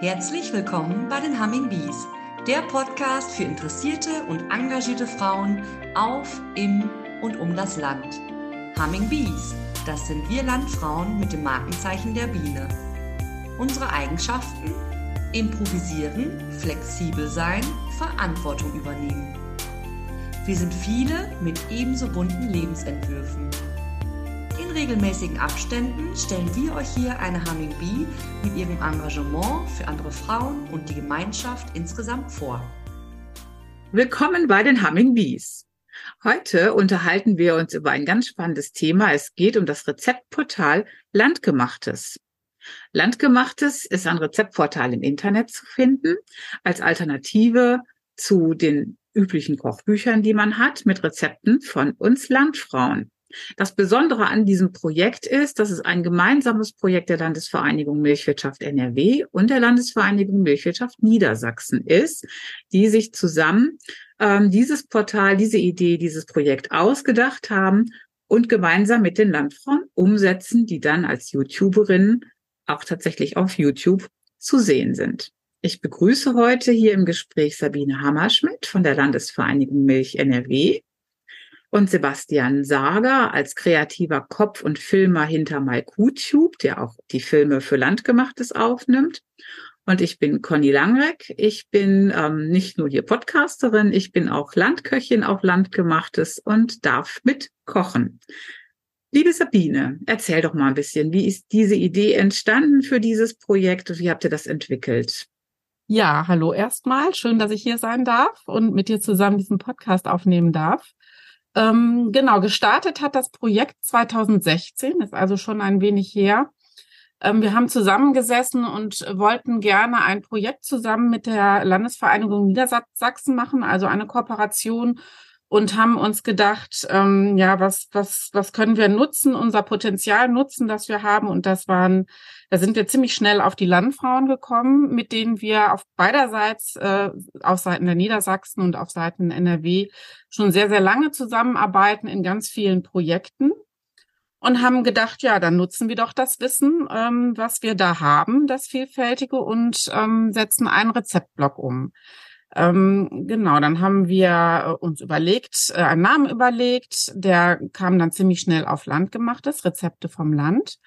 Herzlich willkommen bei den Humming Bees, der Podcast für interessierte und engagierte Frauen auf, im und um das Land. Humming Bees, das sind wir Landfrauen mit dem Markenzeichen der Biene. Unsere Eigenschaften? Improvisieren, flexibel sein, Verantwortung übernehmen. Wir sind viele mit ebenso bunten Lebensentwürfen. In regelmäßigen Abständen stellen wir euch hier eine Humming Bee mit ihrem Engagement für andere Frauen und die Gemeinschaft insgesamt vor. Willkommen bei den Humming Bees. Heute unterhalten wir uns über ein ganz spannendes Thema. Es geht um das Rezeptportal Landgemachtes. Landgemachtes ist ein Rezeptportal im Internet zu finden als Alternative zu den üblichen Kochbüchern, die man hat, mit Rezepten von uns Landfrauen. Das Besondere an diesem Projekt ist, dass es ein gemeinsames Projekt der Landesvereinigung Milchwirtschaft NRW und der Landesvereinigung Milchwirtschaft Niedersachsen ist, die sich zusammen ähm, dieses Portal, diese Idee, dieses Projekt ausgedacht haben und gemeinsam mit den Landfrauen umsetzen, die dann als YouTuberinnen auch tatsächlich auf YouTube zu sehen sind. Ich begrüße heute hier im Gespräch Sabine Hammerschmidt von der Landesvereinigung Milch NRW und Sebastian Sager als kreativer Kopf und Filmer hinter MyQTube, der auch die Filme für Landgemachtes aufnimmt. Und ich bin Conny Langreck. Ich bin ähm, nicht nur hier Podcasterin, ich bin auch Landköchin auf Landgemachtes und darf mitkochen. Liebe Sabine, erzähl doch mal ein bisschen, wie ist diese Idee entstanden für dieses Projekt und wie habt ihr das entwickelt? Ja, hallo erstmal. Schön, dass ich hier sein darf und mit dir zusammen diesen Podcast aufnehmen darf. Ähm, genau, gestartet hat das Projekt 2016, ist also schon ein wenig her. Ähm, wir haben zusammengesessen und wollten gerne ein Projekt zusammen mit der Landesvereinigung Niedersachsen machen, also eine Kooperation und haben uns gedacht, ähm, ja, was, was, was können wir nutzen, unser Potenzial nutzen, das wir haben. Und das waren, da sind wir ziemlich schnell auf die Landfrauen gekommen, mit denen wir auf beiderseits, äh, auf Seiten der Niedersachsen und auf Seiten NRW schon sehr, sehr lange zusammenarbeiten in ganz vielen Projekten. Und haben gedacht, ja, dann nutzen wir doch das Wissen, ähm, was wir da haben, das Vielfältige, und ähm, setzen einen Rezeptblock um. Ähm, genau, dann haben wir äh, uns überlegt, äh, einen Namen überlegt, der kam dann ziemlich schnell auf Land gemachtes, Rezepte vom Land.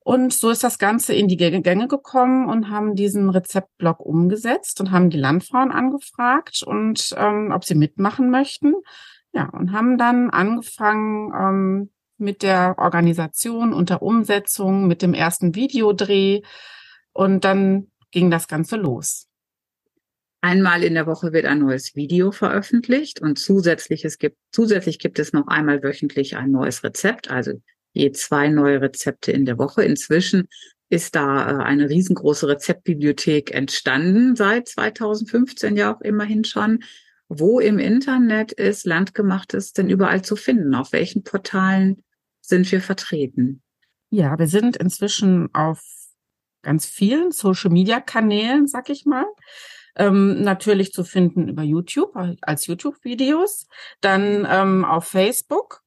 Und so ist das Ganze in die Gänge gekommen und haben diesen Rezeptblock umgesetzt und haben die Landfrauen angefragt und ähm, ob sie mitmachen möchten. Ja, und haben dann angefangen ähm, mit der Organisation und der Umsetzung, mit dem ersten Videodreh. Und dann ging das Ganze los. Einmal in der Woche wird ein neues Video veröffentlicht und zusätzliches gibt, zusätzlich gibt es noch einmal wöchentlich ein neues Rezept, also je zwei neue Rezepte in der Woche. Inzwischen ist da äh, eine riesengroße Rezeptbibliothek entstanden, seit 2015 ja auch immerhin schon. Wo im Internet ist Landgemachtes denn überall zu finden? Auf welchen Portalen sind wir vertreten? Ja, wir sind inzwischen auf ganz vielen Social-Media-Kanälen, sag ich mal ähm, natürlich zu finden über YouTube als YouTube-Videos, dann ähm, auf Facebook,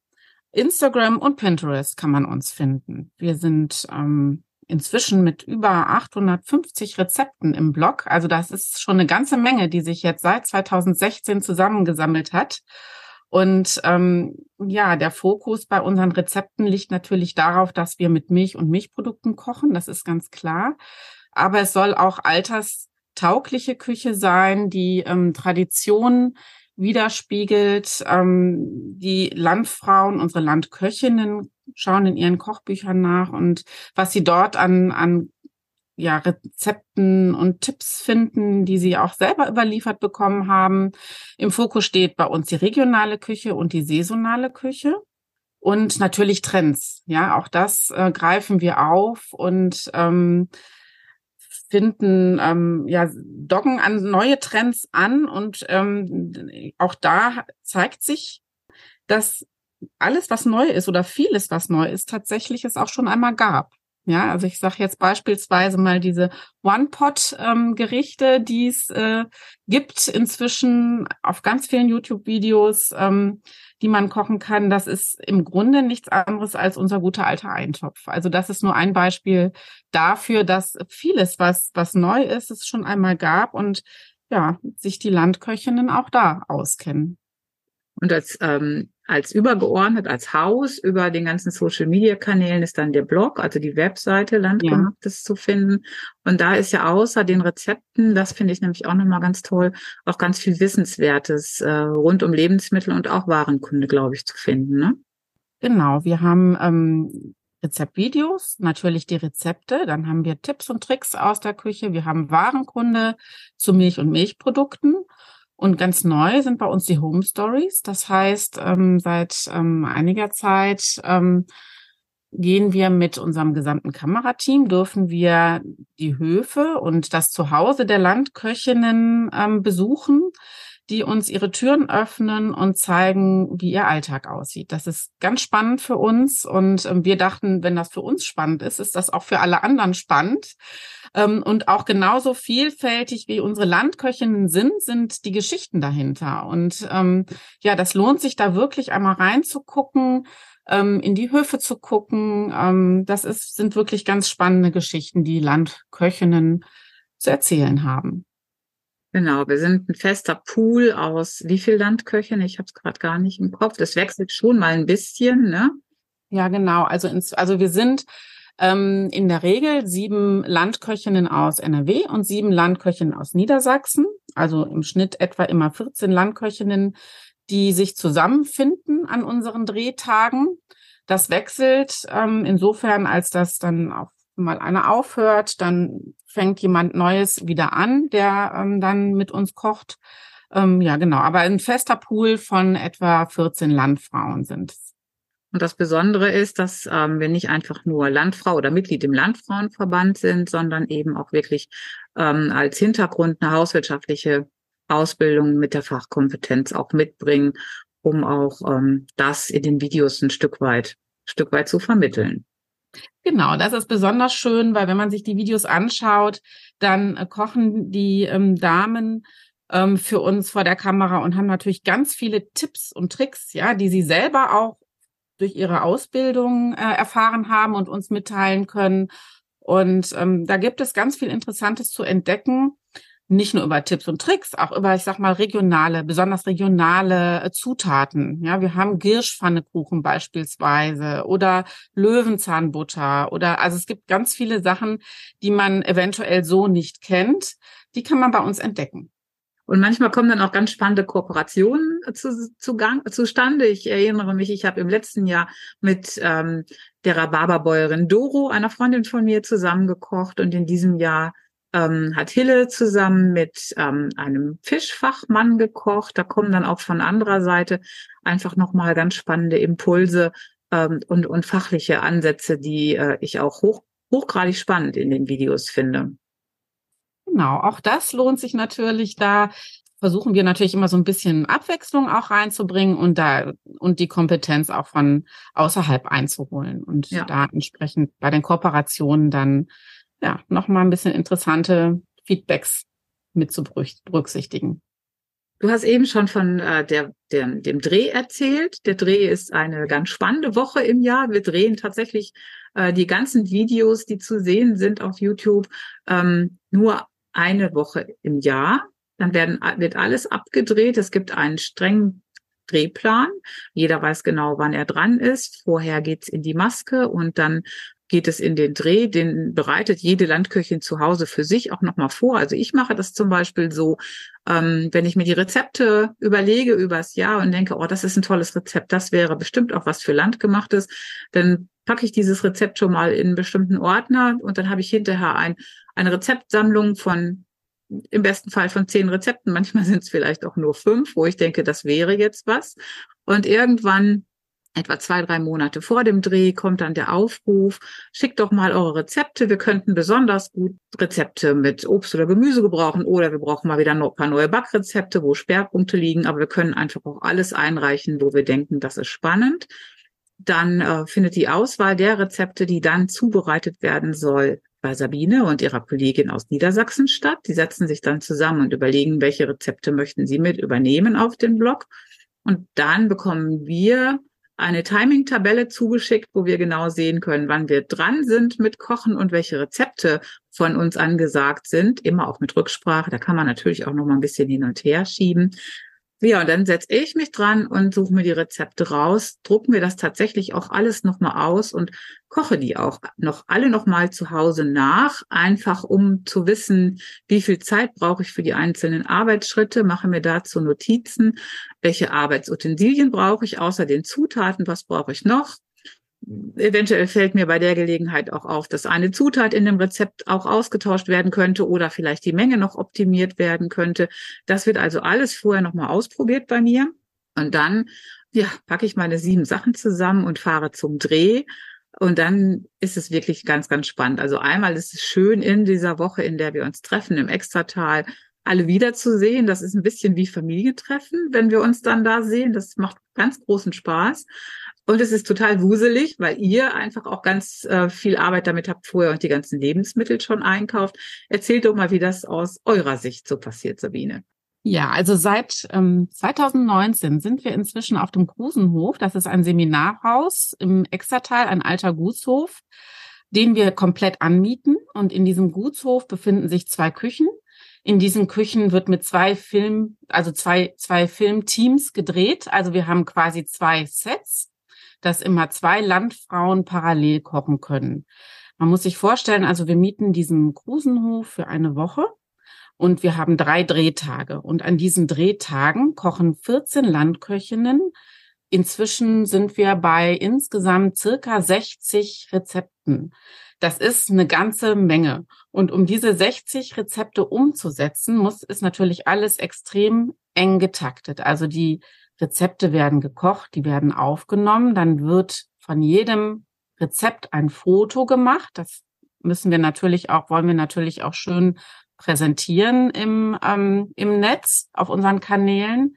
Instagram und Pinterest kann man uns finden. Wir sind ähm, inzwischen mit über 850 Rezepten im Blog. Also das ist schon eine ganze Menge, die sich jetzt seit 2016 zusammengesammelt hat. Und ähm, ja, der Fokus bei unseren Rezepten liegt natürlich darauf, dass wir mit Milch und Milchprodukten kochen. Das ist ganz klar. Aber es soll auch alters taugliche Küche sein, die ähm, Tradition widerspiegelt. Ähm, die Landfrauen, unsere Landköchinnen schauen in ihren Kochbüchern nach und was sie dort an, an ja, Rezepten und Tipps finden, die sie auch selber überliefert bekommen haben. Im Fokus steht bei uns die regionale Küche und die saisonale Küche. Und natürlich Trends. Ja, auch das äh, greifen wir auf und ähm, finden ähm, ja docken an neue Trends an und ähm, auch da zeigt sich, dass alles, was neu ist oder vieles, was neu ist, tatsächlich es auch schon einmal gab. Ja, also ich sage jetzt beispielsweise mal diese One-Pot-Gerichte, ähm, die es äh, gibt inzwischen auf ganz vielen YouTube-Videos, ähm, die man kochen kann. Das ist im Grunde nichts anderes als unser guter alter Eintopf. Also das ist nur ein Beispiel dafür, dass vieles, was, was neu ist, es schon einmal gab und ja, sich die Landköchinnen auch da auskennen. Und als, ähm, als übergeordnet, als Haus über den ganzen Social Media Kanälen ist dann der Blog, also die Webseite Landgemachtes ja. zu finden. Und da ist ja außer den Rezepten, das finde ich nämlich auch nochmal ganz toll, auch ganz viel Wissenswertes äh, rund um Lebensmittel und auch Warenkunde, glaube ich, zu finden. Ne? Genau, wir haben ähm, Rezeptvideos, natürlich die Rezepte, dann haben wir Tipps und Tricks aus der Küche, wir haben Warenkunde zu Milch und Milchprodukten und ganz neu sind bei uns die Home Stories. Das heißt, ähm, seit ähm, einiger Zeit ähm, gehen wir mit unserem gesamten Kamerateam, dürfen wir die Höfe und das Zuhause der Landköchinnen ähm, besuchen die uns ihre Türen öffnen und zeigen, wie ihr Alltag aussieht. Das ist ganz spannend für uns und ähm, wir dachten, wenn das für uns spannend ist, ist das auch für alle anderen spannend. Ähm, und auch genauso vielfältig wie unsere Landköchinnen sind, sind die Geschichten dahinter. Und ähm, ja, das lohnt sich da wirklich einmal reinzugucken, in die Höfe zu gucken. Das ist, sind wirklich ganz spannende Geschichten, die Landköchinnen zu erzählen haben. Genau, wir sind ein fester Pool aus wie viel Landköchen? Ich habe es gerade gar nicht im Kopf. Das wechselt schon mal ein bisschen, ne? Ja, genau. Also, ins, also wir sind ähm, in der Regel sieben Landköchinnen aus NRW und sieben Landköchinnen aus Niedersachsen. Also im Schnitt etwa immer 14 Landköchinnen, die sich zusammenfinden an unseren Drehtagen. Das wechselt ähm, insofern, als das dann auch mal einer aufhört, dann fängt jemand Neues wieder an, der ähm, dann mit uns kocht. Ähm, ja, genau. Aber ein fester Pool von etwa 14 Landfrauen sind es. Und das Besondere ist, dass ähm, wir nicht einfach nur Landfrau oder Mitglied im Landfrauenverband sind, sondern eben auch wirklich ähm, als Hintergrund eine hauswirtschaftliche Ausbildung mit der Fachkompetenz auch mitbringen, um auch ähm, das in den Videos ein Stück weit, Stück weit zu vermitteln. Genau, das ist besonders schön, weil wenn man sich die Videos anschaut, dann äh, kochen die ähm, Damen ähm, für uns vor der Kamera und haben natürlich ganz viele Tipps und Tricks, ja, die sie selber auch durch ihre Ausbildung äh, erfahren haben und uns mitteilen können. Und ähm, da gibt es ganz viel Interessantes zu entdecken nicht nur über Tipps und Tricks, auch über, ich sag mal, regionale, besonders regionale äh, Zutaten. Ja, wir haben Girschpfannekuchen beispielsweise oder Löwenzahnbutter oder, also es gibt ganz viele Sachen, die man eventuell so nicht kennt. Die kann man bei uns entdecken. Und manchmal kommen dann auch ganz spannende Kooperationen zu, zu Gang, zustande. Ich erinnere mich, ich habe im letzten Jahr mit ähm, der Rhabarberbäuerin Doro, einer Freundin von mir, zusammengekocht und in diesem Jahr ähm, hat Hille zusammen mit ähm, einem Fischfachmann gekocht. Da kommen dann auch von anderer Seite einfach nochmal ganz spannende Impulse ähm, und, und fachliche Ansätze, die äh, ich auch hoch, hochgradig spannend in den Videos finde. Genau, auch das lohnt sich natürlich da versuchen wir natürlich immer so ein bisschen Abwechslung auch reinzubringen und da und die Kompetenz auch von außerhalb einzuholen und ja. da entsprechend bei den Kooperationen dann ja, nochmal ein bisschen interessante Feedbacks mit zu berücksichtigen. Du hast eben schon von äh, der, der, dem Dreh erzählt. Der Dreh ist eine ganz spannende Woche im Jahr. Wir drehen tatsächlich äh, die ganzen Videos, die zu sehen sind auf YouTube, ähm, nur eine Woche im Jahr. Dann werden, wird alles abgedreht. Es gibt einen strengen Drehplan. Jeder weiß genau, wann er dran ist. Vorher geht's in die Maske und dann geht es in den Dreh, den bereitet jede Landköchin zu Hause für sich auch nochmal vor. Also ich mache das zum Beispiel so, ähm, wenn ich mir die Rezepte überlege übers Jahr und denke, oh, das ist ein tolles Rezept, das wäre bestimmt auch was für Landgemachtes, dann packe ich dieses Rezept schon mal in einen bestimmten Ordner und dann habe ich hinterher ein, eine Rezeptsammlung von im besten Fall von zehn Rezepten. Manchmal sind es vielleicht auch nur fünf, wo ich denke, das wäre jetzt was. Und irgendwann etwa zwei, drei Monate vor dem Dreh kommt dann der Aufruf, schickt doch mal eure Rezepte. Wir könnten besonders gut Rezepte mit Obst oder Gemüse gebrauchen oder wir brauchen mal wieder ein paar neue Backrezepte, wo Sperrpunkte liegen, aber wir können einfach auch alles einreichen, wo wir denken, das ist spannend. dann äh, findet die Auswahl der Rezepte, die dann zubereitet werden soll, bei Sabine und ihrer Kollegin aus Niedersachsen statt. Die setzen sich dann zusammen und überlegen, welche Rezepte möchten sie mit übernehmen auf den Blog. Und dann bekommen wir eine Timing-Tabelle zugeschickt, wo wir genau sehen können, wann wir dran sind mit Kochen und welche Rezepte von uns angesagt sind. Immer auch mit Rücksprache. Da kann man natürlich auch noch mal ein bisschen hin und her schieben. Ja, und dann setze ich mich dran und suche mir die Rezepte raus, drucke mir das tatsächlich auch alles nochmal aus und koche die auch noch alle nochmal zu Hause nach, einfach um zu wissen, wie viel Zeit brauche ich für die einzelnen Arbeitsschritte, mache mir dazu Notizen, welche Arbeitsutensilien brauche ich außer den Zutaten, was brauche ich noch, Eventuell fällt mir bei der Gelegenheit auch auf, dass eine Zutat in dem Rezept auch ausgetauscht werden könnte oder vielleicht die Menge noch optimiert werden könnte. Das wird also alles vorher nochmal ausprobiert bei mir. Und dann, ja, packe ich meine sieben Sachen zusammen und fahre zum Dreh. Und dann ist es wirklich ganz, ganz spannend. Also einmal ist es schön in dieser Woche, in der wir uns treffen im Extratal, alle wiederzusehen. Das ist ein bisschen wie Familientreffen, wenn wir uns dann da sehen. Das macht ganz großen Spaß. Und es ist total wuselig, weil ihr einfach auch ganz äh, viel Arbeit damit habt vorher und die ganzen Lebensmittel schon einkauft. Erzählt doch mal, wie das aus eurer Sicht so passiert, Sabine. Ja, also seit ähm, 2019 sind wir inzwischen auf dem Krusenhof. Das ist ein Seminarhaus im Exertal, ein alter Gutshof, den wir komplett anmieten. Und in diesem Gutshof befinden sich zwei Küchen. In diesen Küchen wird mit zwei Film, also zwei, zwei Filmteams gedreht. Also wir haben quasi zwei Sets dass immer zwei Landfrauen parallel kochen können. Man muss sich vorstellen, also wir mieten diesen Krusenhof für eine Woche und wir haben drei Drehtage. Und an diesen Drehtagen kochen 14 Landköchinnen. Inzwischen sind wir bei insgesamt circa 60 Rezepten. Das ist eine ganze Menge. Und um diese 60 Rezepte umzusetzen, muss ist natürlich alles extrem eng getaktet. Also die Rezepte werden gekocht, die werden aufgenommen, dann wird von jedem Rezept ein Foto gemacht. Das müssen wir natürlich auch, wollen wir natürlich auch schön präsentieren im, ähm, im Netz auf unseren Kanälen.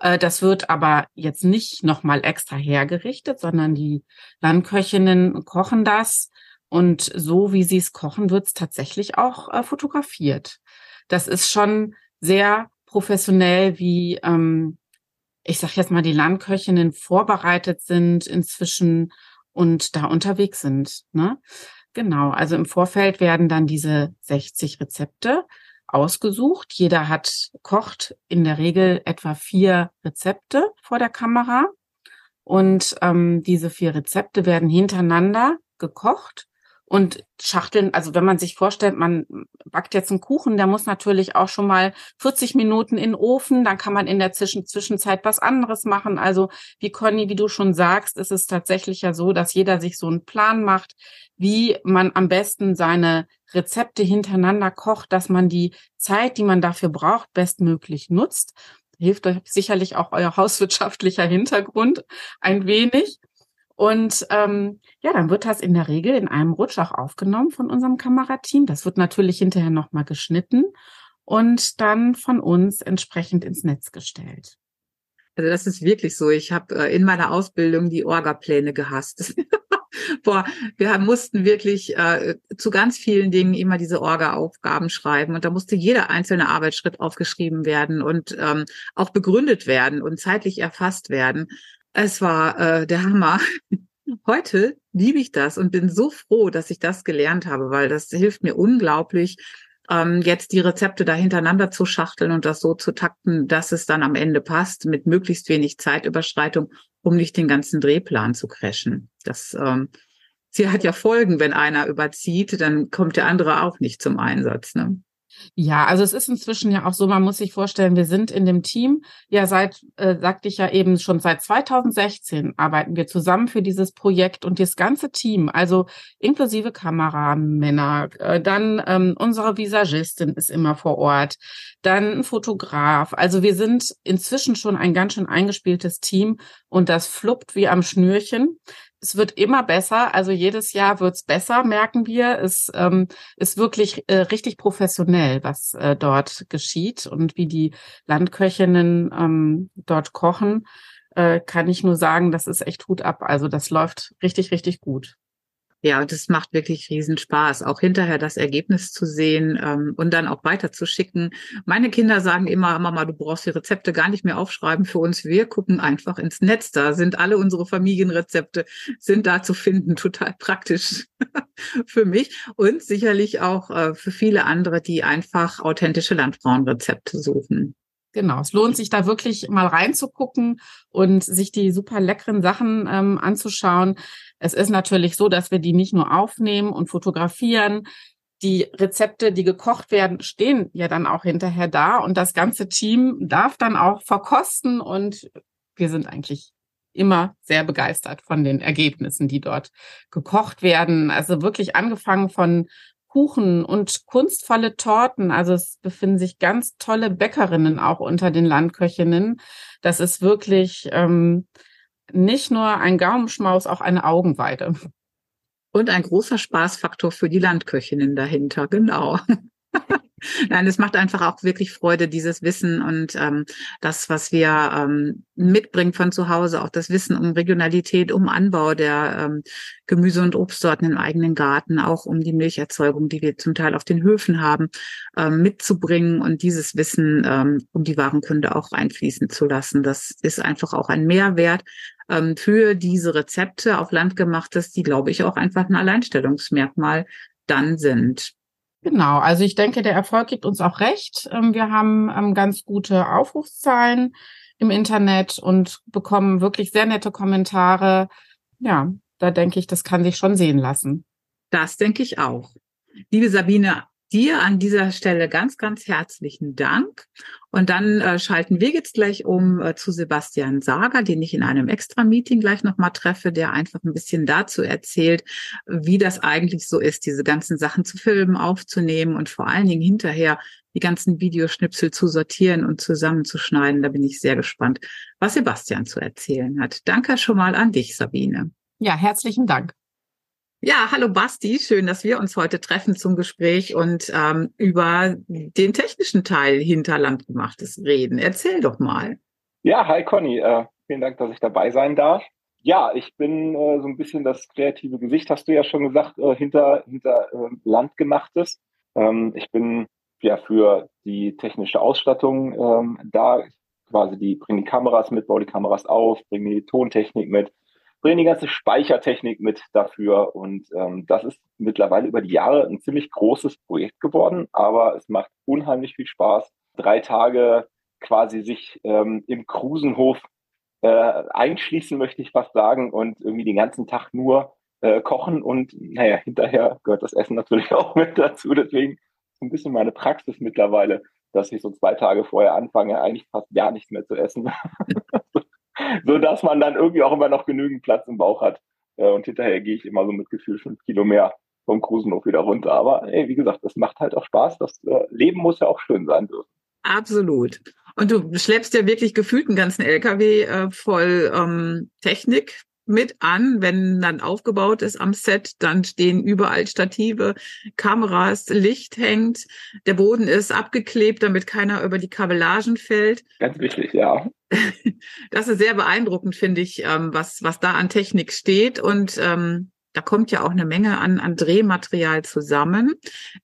Äh, das wird aber jetzt nicht nochmal extra hergerichtet, sondern die Landköchinnen kochen das und so wie sie es kochen, wird es tatsächlich auch äh, fotografiert. Das ist schon sehr professionell, wie ähm, ich sag jetzt mal, die Landköchinnen vorbereitet sind inzwischen und da unterwegs sind. Ne? Genau, also im Vorfeld werden dann diese 60 Rezepte ausgesucht. Jeder hat, kocht in der Regel etwa vier Rezepte vor der Kamera. Und ähm, diese vier Rezepte werden hintereinander gekocht und Schachteln, also wenn man sich vorstellt, man backt jetzt einen Kuchen, der muss natürlich auch schon mal 40 Minuten in den Ofen, dann kann man in der Zwischen Zwischenzeit was anderes machen. Also wie Conny, wie du schon sagst, ist es tatsächlich ja so, dass jeder sich so einen Plan macht, wie man am besten seine Rezepte hintereinander kocht, dass man die Zeit, die man dafür braucht, bestmöglich nutzt. Hilft euch sicherlich auch euer hauswirtschaftlicher Hintergrund ein wenig. Und ähm, ja, dann wird das in der Regel in einem Rutsch auch aufgenommen von unserem Kamerateam. Das wird natürlich hinterher nochmal geschnitten und dann von uns entsprechend ins Netz gestellt. Also das ist wirklich so. Ich habe äh, in meiner Ausbildung die Orga-Pläne gehasst. Boah, wir mussten wirklich äh, zu ganz vielen Dingen immer diese Orga-Aufgaben schreiben und da musste jeder einzelne Arbeitsschritt aufgeschrieben werden und ähm, auch begründet werden und zeitlich erfasst werden. Es war äh, der Hammer. Heute liebe ich das und bin so froh, dass ich das gelernt habe, weil das hilft mir unglaublich, ähm, jetzt die Rezepte da hintereinander zu schachteln und das so zu takten, dass es dann am Ende passt, mit möglichst wenig Zeitüberschreitung, um nicht den ganzen Drehplan zu crashen. Das ähm, sie hat ja Folgen, wenn einer überzieht, dann kommt der andere auch nicht zum Einsatz. Ne? Ja, also es ist inzwischen ja auch so, man muss sich vorstellen, wir sind in dem Team ja seit, äh, sagte ich ja eben, schon seit 2016 arbeiten wir zusammen für dieses Projekt und das ganze Team, also inklusive Kameramänner, äh, dann ähm, unsere Visagistin ist immer vor Ort, dann ein Fotograf. Also wir sind inzwischen schon ein ganz schön eingespieltes Team und das fluppt wie am Schnürchen es wird immer besser. Also jedes Jahr wird's besser, merken wir. Es ähm, ist wirklich äh, richtig professionell, was äh, dort geschieht und wie die Landköchinnen ähm, dort kochen. äh, kann ich nur sagen, das ist echt Hut ab. Also das läuft richtig, richtig gut. Ja, das macht wirklich riesen Spaß, auch hinterher das Ergebnis zu sehen ähm, und dann auch weiterzuschicken. Meine Kinder sagen immer, Mama, du brauchst die Rezepte gar nicht mehr aufschreiben für uns. Wir gucken einfach ins Netz. Da sind alle unsere Familienrezepte, sind da zu finden. Total praktisch für mich und sicherlich auch äh, für viele andere, die einfach authentische Landfrauenrezepte suchen. Genau, es lohnt sich da wirklich mal reinzugucken und sich die super leckeren Sachen ähm, anzuschauen. Es ist natürlich so, dass wir die nicht nur aufnehmen und fotografieren. Die Rezepte, die gekocht werden, stehen ja dann auch hinterher da und das ganze Team darf dann auch verkosten und wir sind eigentlich immer sehr begeistert von den Ergebnissen, die dort gekocht werden. Also wirklich angefangen von Kuchen und kunstvolle Torten. Also es befinden sich ganz tolle Bäckerinnen auch unter den Landköchinnen. Das ist wirklich ähm, nicht nur ein Gaumenschmaus, auch eine Augenweide. Und ein großer Spaßfaktor für die Landköchinnen dahinter, genau. Nein, es macht einfach auch wirklich Freude, dieses Wissen und ähm, das, was wir ähm, mitbringen von zu Hause, auch das Wissen um Regionalität, um Anbau der ähm, Gemüse- und Obstsorten im eigenen Garten, auch um die Milcherzeugung, die wir zum Teil auf den Höfen haben, ähm, mitzubringen und dieses Wissen ähm, um die Warenkunde auch reinfließen zu lassen. Das ist einfach auch ein Mehrwert ähm, für diese Rezepte auf Land gemachtes, die, glaube ich, auch einfach ein Alleinstellungsmerkmal dann sind. Genau, also ich denke, der Erfolg gibt uns auch recht. Ähm, wir haben ähm, ganz gute Aufrufszahlen im Internet und bekommen wirklich sehr nette Kommentare. Ja, da denke ich, das kann sich schon sehen lassen. Das denke ich auch. Liebe Sabine, dir an dieser Stelle ganz, ganz herzlichen Dank. Und dann äh, schalten wir jetzt gleich um äh, zu Sebastian Sager, den ich in einem Extra-Meeting gleich nochmal treffe, der einfach ein bisschen dazu erzählt, wie das eigentlich so ist, diese ganzen Sachen zu filmen, aufzunehmen und vor allen Dingen hinterher die ganzen Videoschnipsel zu sortieren und zusammenzuschneiden. Da bin ich sehr gespannt, was Sebastian zu erzählen hat. Danke schon mal an dich, Sabine. Ja, herzlichen Dank. Ja, hallo Basti, schön, dass wir uns heute treffen zum Gespräch und ähm, über den technischen Teil hinter Landgemachtes reden. Erzähl doch mal. Ja, hi Conny, äh, vielen Dank, dass ich dabei sein darf. Ja, ich bin äh, so ein bisschen das kreative Gesicht, hast du ja schon gesagt, äh, hinter, hinter äh, Landgemachtes. Ähm, ich bin ja für die technische Ausstattung ähm, da, quasi die, bringe die Kameras mit, baue die Kameras auf, bringe die Tontechnik mit, bringen die ganze Speichertechnik mit dafür. Und ähm, das ist mittlerweile über die Jahre ein ziemlich großes Projekt geworden, aber es macht unheimlich viel Spaß. Drei Tage quasi sich ähm, im Krusenhof äh, einschließen, möchte ich fast sagen, und irgendwie den ganzen Tag nur äh, kochen und naja, hinterher gehört das Essen natürlich auch mit dazu. Deswegen ein bisschen meine Praxis mittlerweile, dass ich so zwei Tage vorher anfange, eigentlich fast gar nichts mehr zu essen. so dass man dann irgendwie auch immer noch genügend Platz im Bauch hat. Äh, und hinterher gehe ich immer so mit Gefühl fünf Kilo mehr vom Cruisenhof wieder runter. Aber ey, wie gesagt, das macht halt auch Spaß. Das äh, Leben muss ja auch schön sein dürfen. Absolut. Und du schleppst ja wirklich gefühlt einen ganzen LKW äh, voll ähm, Technik mit an, wenn dann aufgebaut ist am Set, dann stehen überall Stative, Kameras, Licht hängt, der Boden ist abgeklebt, damit keiner über die Kabellagen fällt. Ganz wichtig, ja. Das ist sehr beeindruckend, finde ich, ähm, was, was da an Technik steht und ähm, da kommt ja auch eine Menge an, an Drehmaterial zusammen.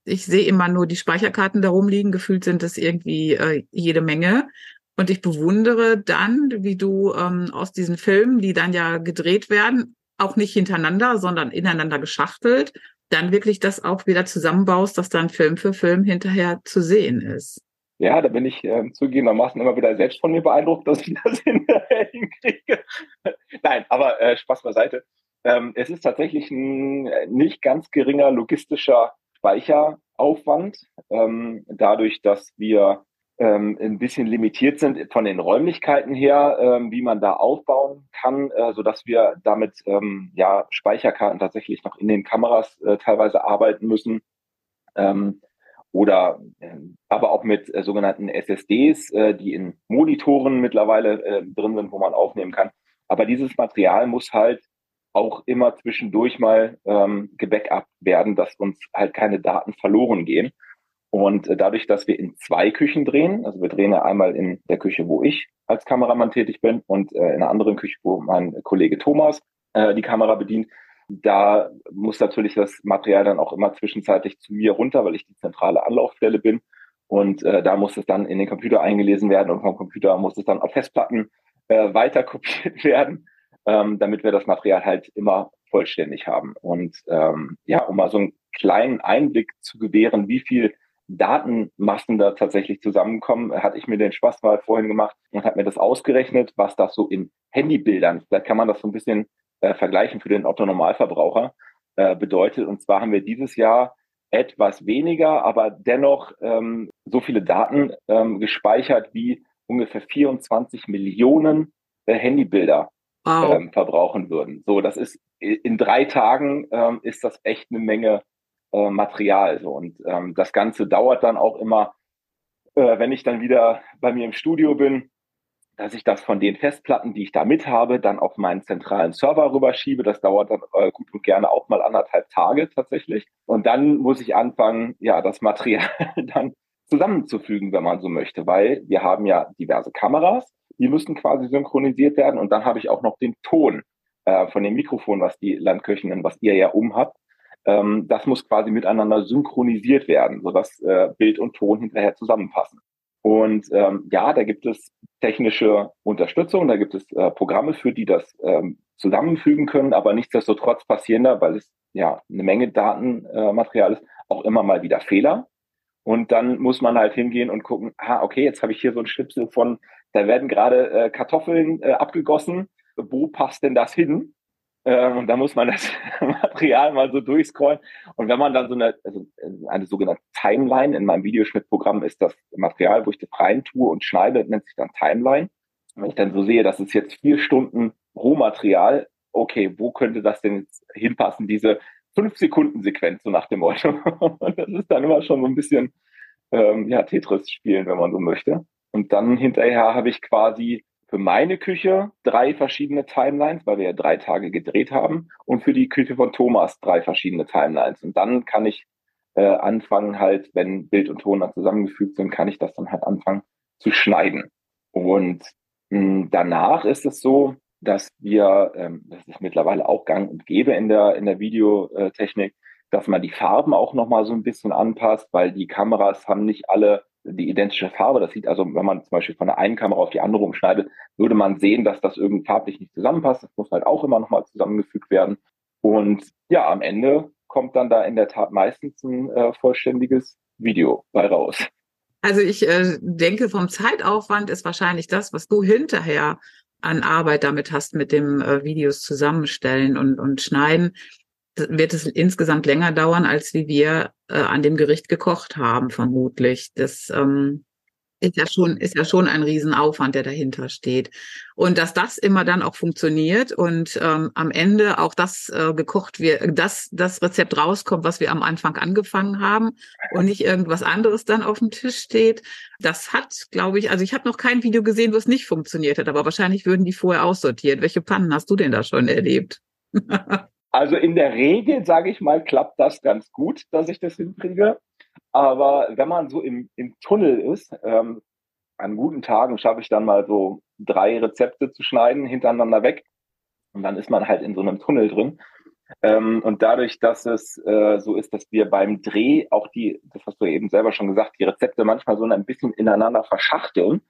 Ich sehe immer nur die Speicherkarten da rumliegen. Gefühlt sind es irgendwie äh, jede Menge. Und ich bewundere dann, wie du ähm, aus diesen Filmen, die dann ja gedreht werden, auch nicht hintereinander, sondern ineinander geschachtelt, dann wirklich das auch wieder zusammenbaust, dass dann Film für Film hinterher zu sehen ist. Ja, da bin ich äh, zugegebenermaßen immer wieder selbst von mir beeindruckt, dass ich das hinkriege. Nein, aber äh, Spaß beiseite. Ähm, es ist tatsächlich ein äh, nicht ganz geringer logistischer Speicheraufwand, ähm, dadurch, dass wir ähm, ein bisschen limitiert sind von den Räumlichkeiten her, ähm, wie man da aufbauen kann, äh, so dass wir damit ähm, ja Speicherkarten tatsächlich noch in den Kameras äh, teilweise arbeiten müssen. Ähm, oder äh, aber auch mit äh, sogenannten SSDs, äh, die in Monitoren mittlerweile äh, drin sind, wo man aufnehmen kann. Aber dieses Material muss halt auch immer zwischendurch mal ähm, gebackupt werden, dass uns halt keine Daten verloren gehen. Und äh, dadurch, dass wir in zwei Küchen drehen, also wir drehen ja einmal in der Küche, wo ich als Kameramann tätig bin und äh, in einer anderen Küche, wo mein Kollege Thomas äh, die Kamera bedient, da muss natürlich das Material dann auch immer zwischenzeitlich zu mir runter, weil ich die zentrale Anlaufstelle bin. Und äh, da muss es dann in den Computer eingelesen werden und vom Computer muss es dann auf Festplatten äh, weiter kopiert werden, ähm, damit wir das Material halt immer vollständig haben. Und ähm, ja, um mal so einen kleinen Einblick zu gewähren, wie viel Datenmassen da tatsächlich zusammenkommen, hatte ich mir den Spaß mal vorhin gemacht und habe mir das ausgerechnet, was das so in Handybildern, vielleicht kann man das so ein bisschen äh, vergleichen für den Otto-Normalverbraucher, äh, bedeutet. Und zwar haben wir dieses Jahr etwas weniger, aber dennoch ähm, so viele Daten ähm, gespeichert wie ungefähr 24 Millionen äh, Handybilder wow. ähm, verbrauchen würden. So, das ist in drei Tagen ähm, ist das echt eine Menge äh, Material. So. Und ähm, das Ganze dauert dann auch immer, äh, wenn ich dann wieder bei mir im Studio bin, dass ich das von den Festplatten, die ich da mit habe, dann auf meinen zentralen Server rüberschiebe. Das dauert dann äh, gut und gerne auch mal anderthalb Tage tatsächlich. Und dann muss ich anfangen, ja, das Material dann zusammenzufügen, wenn man so möchte, weil wir haben ja diverse Kameras, die müssen quasi synchronisiert werden und dann habe ich auch noch den Ton äh, von dem Mikrofon, was die Landköchinnen, was ihr ja um habt. Ähm, das muss quasi miteinander synchronisiert werden, sodass äh, Bild und Ton hinterher zusammenpassen. Und ähm, ja, da gibt es technische Unterstützung, da gibt es äh, Programme für, die das ähm, zusammenfügen können, aber nichtsdestotrotz passieren da, weil es ja eine Menge Datenmaterial äh, ist, auch immer mal wieder Fehler. Und dann muss man halt hingehen und gucken, ah, okay, jetzt habe ich hier so ein Schnipsel von, da werden gerade äh, Kartoffeln äh, abgegossen. Wo passt denn das hin? Ähm, und da muss man das Material mal so durchscrollen. Und wenn man dann so eine, also eine sogenannte Timeline in meinem Videoschnittprogramm ist das Material, wo ich das rein tue und schneide, nennt sich dann Timeline. Wenn ich dann so sehe, das ist jetzt vier Stunden Rohmaterial, okay, wo könnte das denn jetzt hinpassen, diese fünf Sekunden Sequenz, so nach dem Motto. Und das ist dann immer schon so ein bisschen ähm, ja, Tetris spielen, wenn man so möchte. Und dann hinterher habe ich quasi für meine Küche drei verschiedene Timelines, weil wir ja drei Tage gedreht haben, und für die Küche von Thomas drei verschiedene Timelines. Und dann kann ich äh, anfangen, halt, wenn Bild und Ton dann zusammengefügt sind, kann ich das dann halt anfangen zu schneiden. Und mh, hm, danach ist es so, dass wir, ähm, das ist mittlerweile auch gang und gäbe in der, in der Videotechnik, dass man die Farben auch nochmal so ein bisschen anpasst, weil die Kameras haben nicht alle die identische Farbe. Das sieht also, wenn man zum Beispiel von der einen Kamera auf die andere umschneidet, würde man sehen, dass das irgendwie farblich nicht zusammenpasst. Das muss halt auch immer nochmal zusammengefügt werden. Und ja, am Ende kommt dann da in der Tat meistens ein äh, vollständiges Video bei raus. Also ich äh, denke, vom Zeitaufwand ist wahrscheinlich das, was du hinterher an Arbeit damit hast, mit dem äh, Videos zusammenstellen und, und schneiden, wird es insgesamt länger dauern, als wie wir äh, an dem Gericht gekocht haben, vermutlich. Das ähm, ist ja schon, ist ja schon ein Riesenaufwand, der dahinter steht. Und dass das immer dann auch funktioniert und ähm, am Ende auch das äh, gekocht wird, dass das Rezept rauskommt, was wir am Anfang angefangen haben und nicht irgendwas anderes dann auf dem Tisch steht. Das hat, glaube ich, also ich habe noch kein Video gesehen, wo es nicht funktioniert hat, aber wahrscheinlich würden die vorher aussortiert. Welche Pannen hast du denn da schon erlebt? Also in der Regel, sage ich mal, klappt das ganz gut, dass ich das hinkriege. Aber wenn man so im, im Tunnel ist, ähm, an guten Tagen schaffe ich dann mal so drei Rezepte zu schneiden hintereinander weg. Und dann ist man halt in so einem Tunnel drin. Ähm, und dadurch, dass es äh, so ist, dass wir beim Dreh auch die, das hast du eben selber schon gesagt, die Rezepte manchmal so ein bisschen ineinander verschachteln,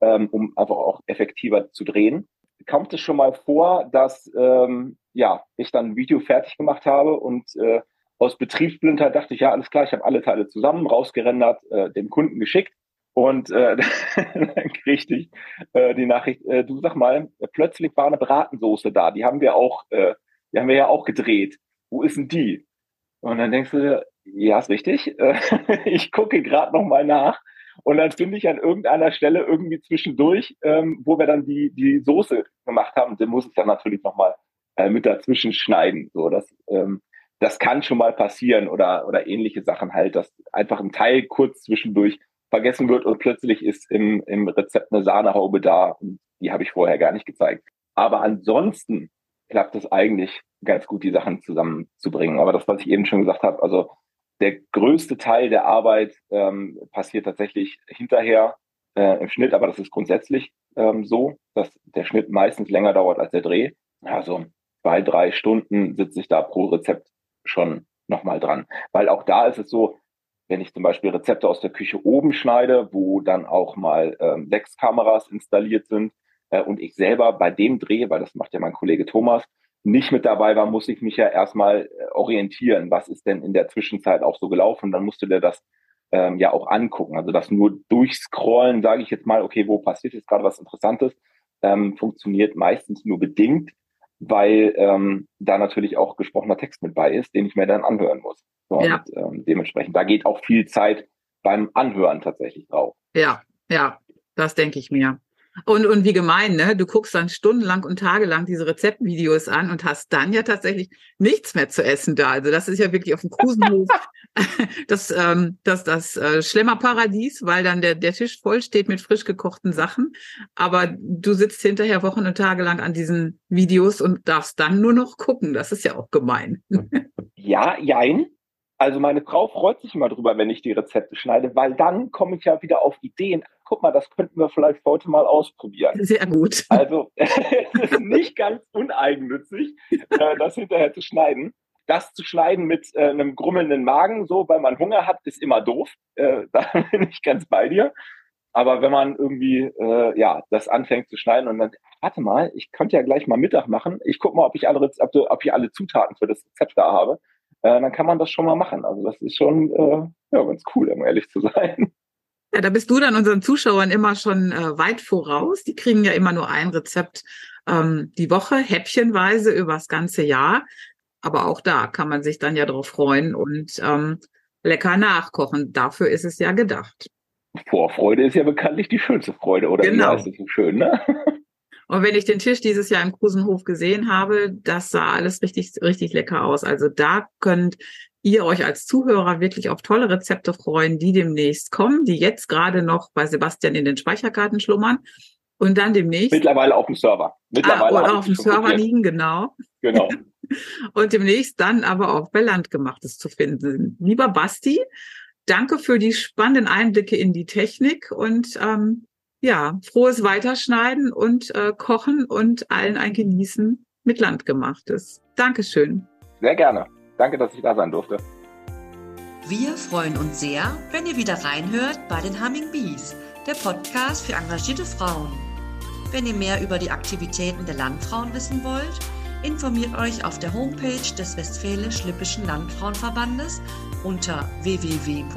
ähm, um einfach auch effektiver zu drehen, kommt es schon mal vor, dass ähm, ja, ich dann ein Video fertig gemacht habe und äh, aus Betriebsblindheit dachte ich, ja, alles klar, ich habe alle Teile zusammen, rausgerendert, äh, dem Kunden geschickt und äh, dann kriegte ich äh, die Nachricht, äh, du sag mal, plötzlich war eine Bratensoße da, die haben wir auch, äh, die haben wir ja auch gedreht. Wo ist denn die? Und dann denkst du, ja, ist richtig. ich gucke gerade noch mal nach und dann finde ich an irgendeiner Stelle irgendwie zwischendurch, ähm, wo wir dann die, die Soße gemacht haben, den muss ich dann natürlich nochmal äh, mit dazwischen schneiden. So, das, ähm, das kann schon mal passieren oder, oder ähnliche Sachen halt, dass einfach ein Teil kurz zwischendurch vergessen wird und plötzlich ist im, im Rezept eine Sahnehaube da und die habe ich vorher gar nicht gezeigt. Aber ansonsten klappt es eigentlich ganz gut, die Sachen zusammenzubringen. Aber das, was ich eben schon gesagt habe, also der größte Teil der Arbeit ähm, passiert tatsächlich hinterher äh, im Schnitt, aber das ist grundsätzlich ähm, so, dass der Schnitt meistens länger dauert als der Dreh. Also zwei, drei Stunden sitze ich da pro Rezept schon nochmal dran. Weil auch da ist es so, wenn ich zum Beispiel Rezepte aus der Küche oben schneide, wo dann auch mal ähm, sechs Kameras installiert sind äh, und ich selber bei dem Dreh, weil das macht ja mein Kollege Thomas, nicht mit dabei war, muss ich mich ja erstmal äh, orientieren, was ist denn in der Zwischenzeit auch so gelaufen. Dann musste der das ähm, ja auch angucken. Also das nur durchscrollen, sage ich jetzt mal, okay, wo passiert jetzt gerade was Interessantes, ähm, funktioniert meistens nur bedingt, weil ähm, da natürlich auch gesprochener Text mit bei ist, den ich mir dann anhören muss. So, ja. Und ähm, dementsprechend, da geht auch viel Zeit beim Anhören tatsächlich drauf. Ja, ja, das denke ich mir. Und, und wie gemein, ne? Du guckst dann stundenlang und tagelang diese Rezeptvideos an und hast dann ja tatsächlich nichts mehr zu essen da. Also das ist ja wirklich auf dem Krusenhof das, ähm, das, das äh, Schlemmerparadies, weil dann der, der Tisch voll steht mit frisch gekochten Sachen. Aber du sitzt hinterher Wochen und Tage lang an diesen Videos und darfst dann nur noch gucken. Das ist ja auch gemein. ja, jein. Also meine Frau freut sich immer drüber, wenn ich die Rezepte schneide, weil dann komme ich ja wieder auf Ideen. Guck mal, das könnten wir vielleicht heute mal ausprobieren. Sehr gut. Also es ist nicht ganz uneigennützig, äh, das hinterher zu schneiden. Das zu schneiden mit äh, einem grummelnden Magen, so weil man Hunger hat, ist immer doof. Äh, da bin ich ganz bei dir. Aber wenn man irgendwie äh, ja das anfängt zu schneiden und dann, warte mal, ich könnte ja gleich mal Mittag machen. Ich gucke mal, ob ich alle Rezepte, ob ich alle Zutaten für das Rezept da habe äh, dann kann man das schon mal machen. Also das ist schon äh, ja, ganz cool, um ehrlich zu sein. Ja, da bist du dann unseren Zuschauern immer schon äh, weit voraus. Die kriegen ja immer nur ein Rezept ähm, die Woche, häppchenweise übers ganze Jahr. Aber auch da kann man sich dann ja drauf freuen und ähm, lecker nachkochen. Dafür ist es ja gedacht. Vorfreude ist ja bekanntlich die schönste Freude, oder? Genau. Heißt es so schön, ne? Und wenn ich den Tisch dieses Jahr im Krusenhof gesehen habe, das sah alles richtig, richtig lecker aus. Also da könnt ihr euch als Zuhörer wirklich auf tolle Rezepte freuen, die demnächst kommen, die jetzt gerade noch bei Sebastian in den Speicherkarten schlummern und dann demnächst. Mittlerweile auf dem Server. Mittlerweile ah, oder auf dem Server liegen, genau. Genau. und demnächst dann aber auch bei Landgemachtes zu finden. Lieber Basti, danke für die spannenden Einblicke in die Technik und ähm, ja, frohes Weiterschneiden und äh, Kochen und allen ein Genießen mit Landgemachtes. Dankeschön. Sehr gerne. Danke, dass ich da sein durfte. Wir freuen uns sehr, wenn ihr wieder reinhört bei den Humming Bees, der Podcast für engagierte Frauen. Wenn ihr mehr über die Aktivitäten der Landfrauen wissen wollt, informiert euch auf der Homepage des Westfälisch-Lippischen Landfrauenverbandes unter www.wllv.de.